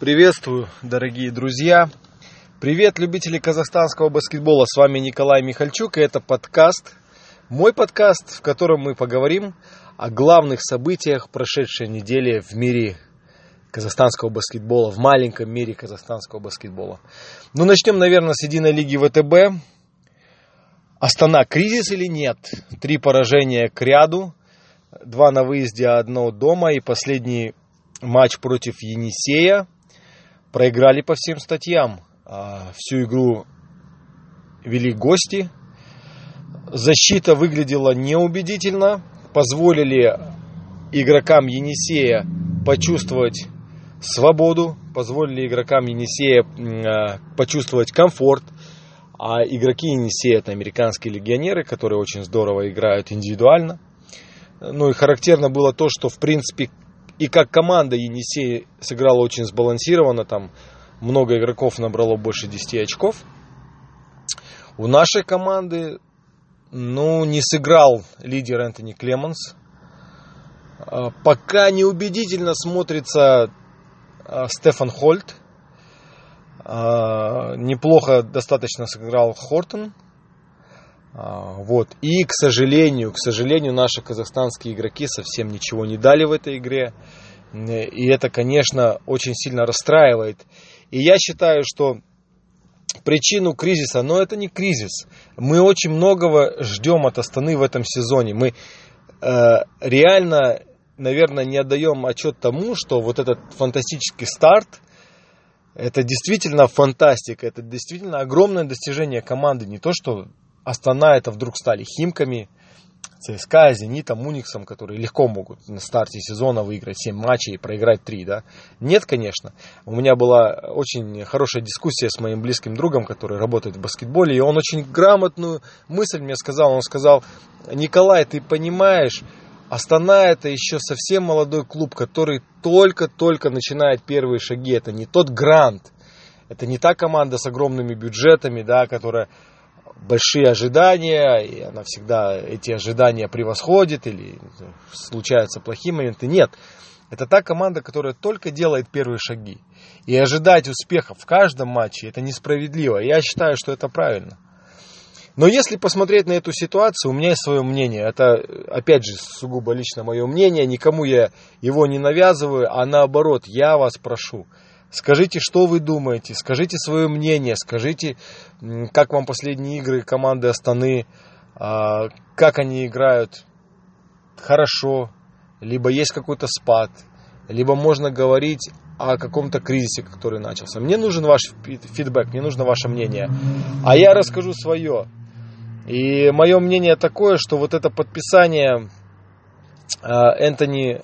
Приветствую, дорогие друзья. Привет, любители казахстанского баскетбола. С вами Николай Михальчук, и это подкаст. Мой подкаст, в котором мы поговорим о главных событиях прошедшей недели в мире казахстанского баскетбола, в маленьком мире казахстанского баскетбола. Ну, начнем, наверное, с единой лиги ВТБ. Астана, кризис или нет? Три поражения к ряду, два на выезде, одно дома и последний матч против Енисея – проиграли по всем статьям. А, всю игру вели гости. Защита выглядела неубедительно. Позволили игрокам Енисея почувствовать свободу, позволили игрокам Енисея а, почувствовать комфорт. А игроки Енисея это американские легионеры, которые очень здорово играют индивидуально. Ну и характерно было то, что в принципе и как команда Енисей сыграла очень сбалансированно, там много игроков набрало больше 10 очков. У нашей команды, ну, не сыграл лидер Энтони Клеменс. А, пока неубедительно смотрится а, Стефан Хольт. А, неплохо достаточно сыграл Хортон. Вот. И, к сожалению, к сожалению, наши казахстанские игроки совсем ничего не дали в этой игре. И это, конечно, очень сильно расстраивает. И я считаю, что причину кризиса, но это не кризис. Мы очень многого ждем от Астаны в этом сезоне. Мы э, реально, наверное, не отдаем отчет тому, что вот этот фантастический старт, это действительно фантастика, это действительно огромное достижение команды. Не то, что Астана это вдруг стали Химками, ЦСКА, Зенитом, Униксом, которые легко могут на старте сезона выиграть 7 матчей и проиграть 3, да? Нет, конечно. У меня была очень хорошая дискуссия с моим близким другом, который работает в баскетболе, и он очень грамотную мысль мне сказал. Он сказал, Николай, ты понимаешь, Астана это еще совсем молодой клуб, который только-только начинает первые шаги. Это не тот грант, это не та команда с огромными бюджетами, да, которая большие ожидания, и она всегда эти ожидания превосходит, или случаются плохие моменты. Нет. Это та команда, которая только делает первые шаги. И ожидать успеха в каждом матче это несправедливо. Я считаю, что это правильно. Но если посмотреть на эту ситуацию, у меня есть свое мнение. Это, опять же, сугубо лично мое мнение. Никому я его не навязываю, а наоборот, я вас прошу – Скажите, что вы думаете, скажите свое мнение, скажите, как вам последние игры команды Астаны, а, как они играют хорошо, либо есть какой-то спад, либо можно говорить о каком-то кризисе, который начался. Мне нужен ваш фидбэк, мне нужно ваше мнение. А я расскажу свое. И мое мнение такое, что вот это подписание а, Энтони,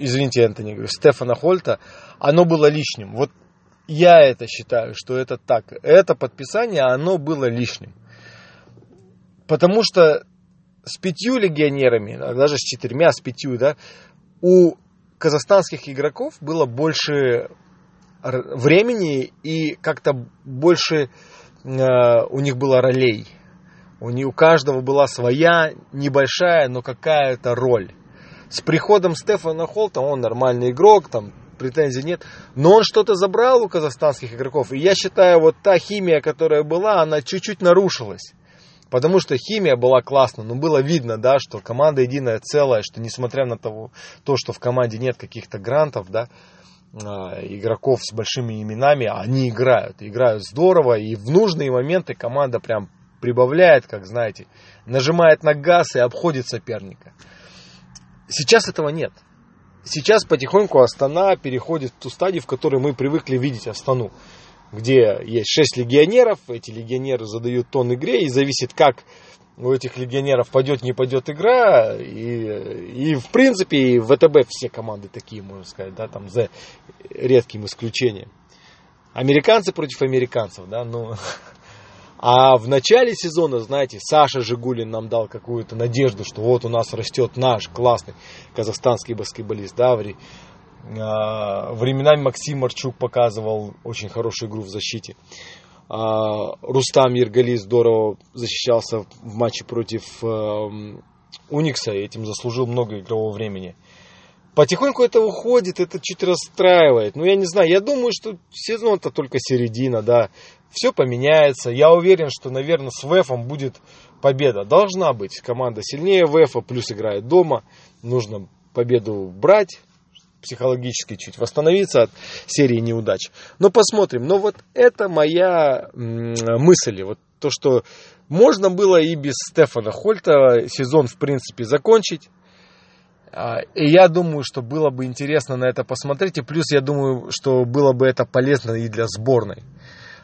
извините, Энтони, Стефана Хольта, оно было лишним. Вот я это считаю, что это так. Это подписание, оно было лишним. Потому что с пятью легионерами, а даже с четырьмя, с пятью, да, у казахстанских игроков было больше времени и как-то больше э, у них было ролей. У, них, у каждого была своя небольшая, но какая-то роль. С приходом Стефана Холта он нормальный игрок, там претензий нет. Но он что-то забрал у казахстанских игроков. И я считаю, вот та химия, которая была, она чуть-чуть нарушилась. Потому что химия была классная, но было видно, да, что команда единая целая, что несмотря на того, то, что в команде нет каких-то грантов, да, а, игроков с большими именами, они играют, играют здорово, и в нужные моменты команда прям прибавляет, как знаете, нажимает на газ и обходит соперника. Сейчас этого нет. Сейчас потихоньку Астана переходит в ту стадию, в которой мы привыкли видеть Астану. Где есть 6 легионеров, эти легионеры задают тон игре, и зависит, как у этих легионеров пойдет, не пойдет игра. И, и в принципе, и в ВТБ все команды такие, можно сказать, да, там за редким исключением. Американцы против американцев, да, ну, а в начале сезона, знаете, Саша Жигулин нам дал какую-то надежду, что вот у нас растет наш классный казахстанский баскетболист. Да, а, временами Максим Марчук показывал очень хорошую игру в защите. А, Рустам Ергали здорово защищался в матче против эм, Уникса и этим заслужил много игрового времени. Потихоньку это уходит, это чуть расстраивает. Ну, я не знаю, я думаю, что сезон-то только середина, да. Все поменяется. Я уверен, что, наверное, с ВЭФом будет победа. Должна быть. Команда сильнее ВЭФа, плюс играет дома. Нужно победу брать, психологически чуть восстановиться от серии неудач. Но посмотрим. Но вот это моя мысль. Вот то, что можно было и без Стефана Хольта сезон, в принципе, закончить. А, и я думаю, что было бы интересно на это посмотреть. И плюс я думаю, что было бы это полезно и для сборной.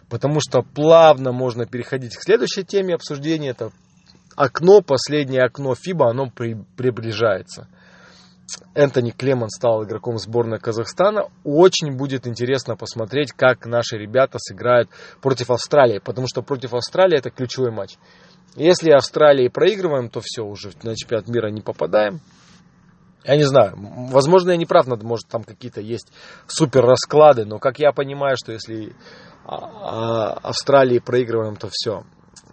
Потому что плавно можно переходить к следующей теме обсуждения. Это окно, последнее окно ФИБА, оно при, приближается. Энтони Клеман стал игроком сборной Казахстана. Очень будет интересно посмотреть, как наши ребята сыграют против Австралии, потому что против Австралии это ключевой матч. Если Австралии проигрываем, то все, уже на чемпионат мира не попадаем. Я не знаю, возможно, я не прав, может, там какие-то есть супер расклады, но как я понимаю, что если Австралии проигрываем, то все,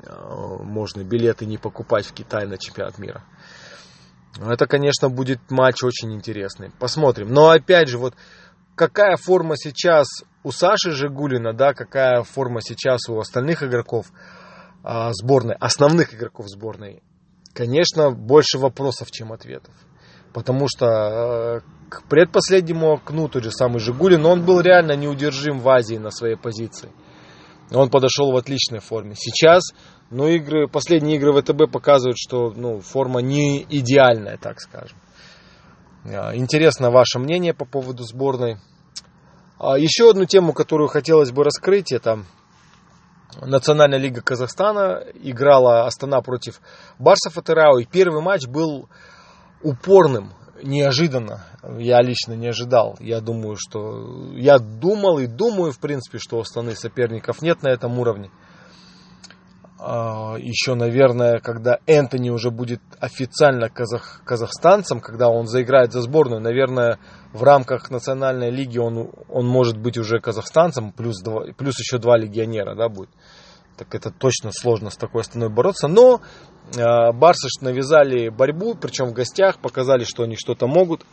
а, можно билеты не покупать в Китай на чемпионат мира. Это, конечно, будет матч очень интересный. Посмотрим. Но опять же, вот какая форма сейчас у Саши Жигулина, да, какая форма сейчас у остальных игроков а, сборной, основных игроков сборной, конечно, больше вопросов, чем ответов. Потому что э, к предпоследнему окну тот же самый Жигулин, он был реально неудержим в Азии на своей позиции. Он подошел в отличной форме. Сейчас, ну, игры, последние игры ВТБ показывают, что ну, форма не идеальная, так скажем. А, интересно ваше мнение по поводу сборной. А, еще одну тему, которую хотелось бы раскрыть, это Национальная лига Казахстана. Играла Астана против Барса Фатерау. И первый матч был упорным неожиданно. Я лично не ожидал. Я думаю, что... Я думал и думаю, в принципе, что у страны соперников нет на этом уровне. А, Еще, наверное, когда Энтони уже будет официально казах, казахстанцем, когда он заиграет за сборную, наверное, в рамках национальной лиги он, он может быть уже казахстанцем, плюс, два, плюс еще два легионера, да, будет так это точно сложно с такой страной бороться. Но э, Барсы навязали борьбу, причем в гостях, показали, что они что-то могут.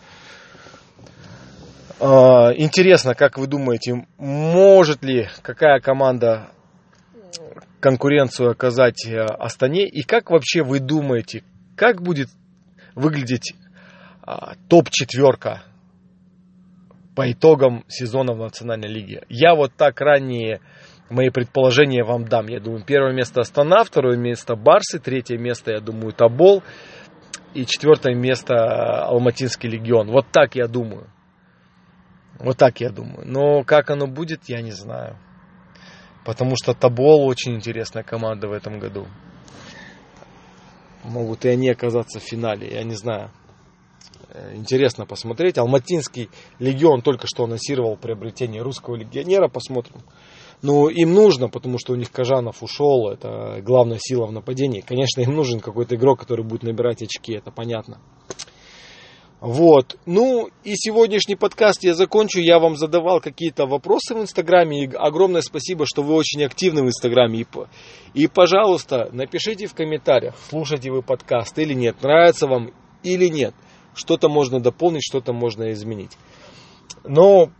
Э, интересно, как вы думаете, может ли какая команда конкуренцию оказать э, Астане? И как вообще вы думаете, как будет выглядеть э, топ-четверка по итогам сезона в Национальной лиге? Я вот так ранее мои предположения вам дам. Я думаю, первое место Астана, второе место Барсы, третье место, я думаю, Табол и четвертое место Алматинский легион. Вот так я думаю. Вот так я думаю. Но как оно будет, я не знаю. Потому что Табол очень интересная команда в этом году. Могут и они оказаться в финале, я не знаю. Э, интересно посмотреть. Алматинский легион только что анонсировал приобретение русского легионера. Посмотрим, ну, им нужно, потому что у них Кажанов ушел, это главная сила в нападении. Конечно, им нужен какой-то игрок, который будет набирать очки, это понятно. Вот. Ну, и сегодняшний подкаст я закончу. Я вам задавал какие-то вопросы в Инстаграме. И огромное спасибо, что вы очень активны в Инстаграме. И, и, пожалуйста, напишите в комментариях, слушаете вы подкаст или нет, нравится вам или нет. Что-то можно дополнить, что-то можно изменить. Но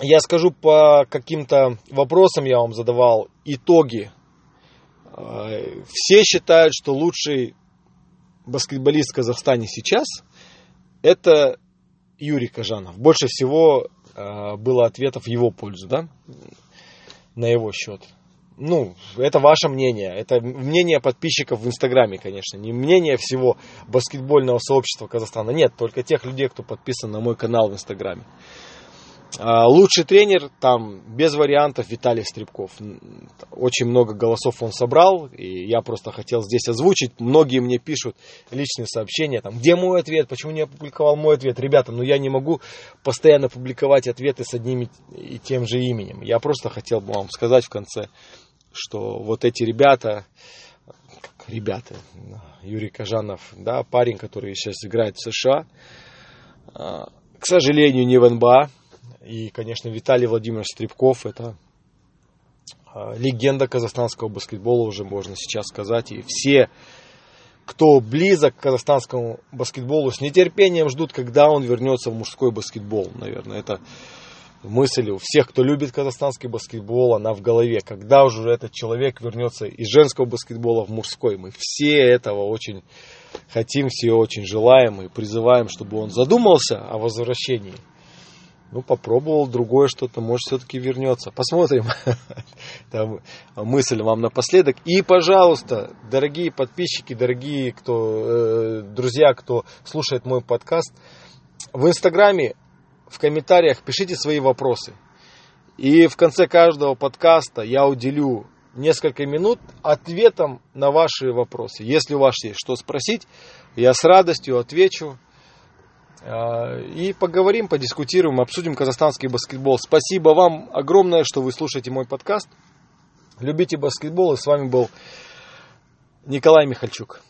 я скажу по каким-то вопросам я вам задавал итоги. Э, все считают, что лучший баскетболист в Казахстане сейчас это Юрий Кажанов. Больше всего э, было ответов в его пользу, да, на его счет. Ну, это ваше мнение. Это мнение подписчиков в Инстаграме, конечно. Не мнение всего баскетбольного сообщества Казахстана. Нет, только тех людей, кто подписан на мой канал в Инстаграме. А, лучший тренер, там, без вариантов, Виталий Стребков. Очень много голосов он собрал, и я просто хотел здесь озвучить. Многие мне пишут личные сообщения, там, где мой ответ, почему не опубликовал мой ответ. Ребята, ну я не могу постоянно публиковать ответы с одним и тем же именем. Я просто хотел бы вам сказать в конце, что вот эти ребята, ребята, Юрий Кажанов, да, парень, который сейчас играет в США, а, к сожалению, не в НБА, и, конечно, Виталий Владимирович Стребков – это а, легенда казахстанского баскетбола уже можно сейчас сказать. И все кто близок к казахстанскому баскетболу, с нетерпением ждут, когда он вернется в мужской баскетбол, наверное. Это мысль у всех, кто любит казахстанский баскетбол, она в голове. Когда уже этот человек вернется из женского баскетбола в мужской. Мы все этого очень хотим, все очень желаем и призываем, чтобы он задумался о возвращении. Ну, попробовал другое что-то, может, все-таки вернется. Посмотрим. Там мысль вам напоследок. И, пожалуйста, дорогие подписчики, дорогие кто, э, друзья, кто слушает мой подкаст, в Инстаграме в комментариях пишите свои вопросы. И в конце каждого подкаста я уделю несколько минут ответом на ваши вопросы. Если у вас есть что спросить, я с радостью отвечу. А, и поговорим, подискутируем, обсудим казахстанский баскетбол. Спасибо вам огромное, что вы слушаете мой подкаст. Любите баскетбол. И с вами был Николай Михальчук.